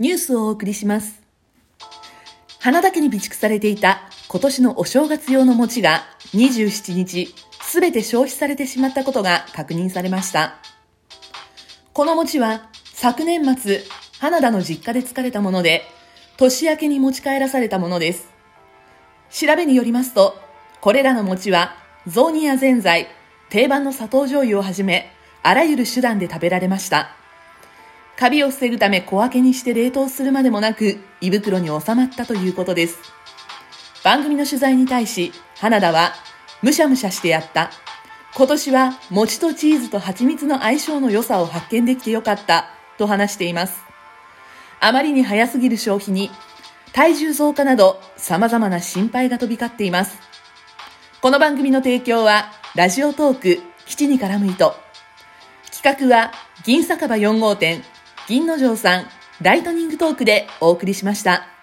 ニュースをお送りします。花田家に備蓄されていた今年のお正月用の餅が27日、すべて消費されてしまったことが確認されました。この餅は昨年末、花田の実家で疲れたもので、年明けに持ち帰らされたものです。調べによりますと、これらの餅は雑煮やぜんざい、定番の砂糖醤油をはじめ、あらゆる手段で食べられました。カビを防ぐため小分けにして冷凍するまでもなく、胃袋に収まったということです。番組の取材に対し、花田は、むしゃむしゃしてやった。今年は餅とチーズと蜂蜜の相性の良さを発見できてよかった、と話しています。あまりに早すぎる消費に、体重増加など様々な心配が飛び交っています。この番組の提供は、ラジオトーク、基地に絡む糸。企画は、銀酒場4号店、銀之丞さん、ライトニングトークでお送りしました。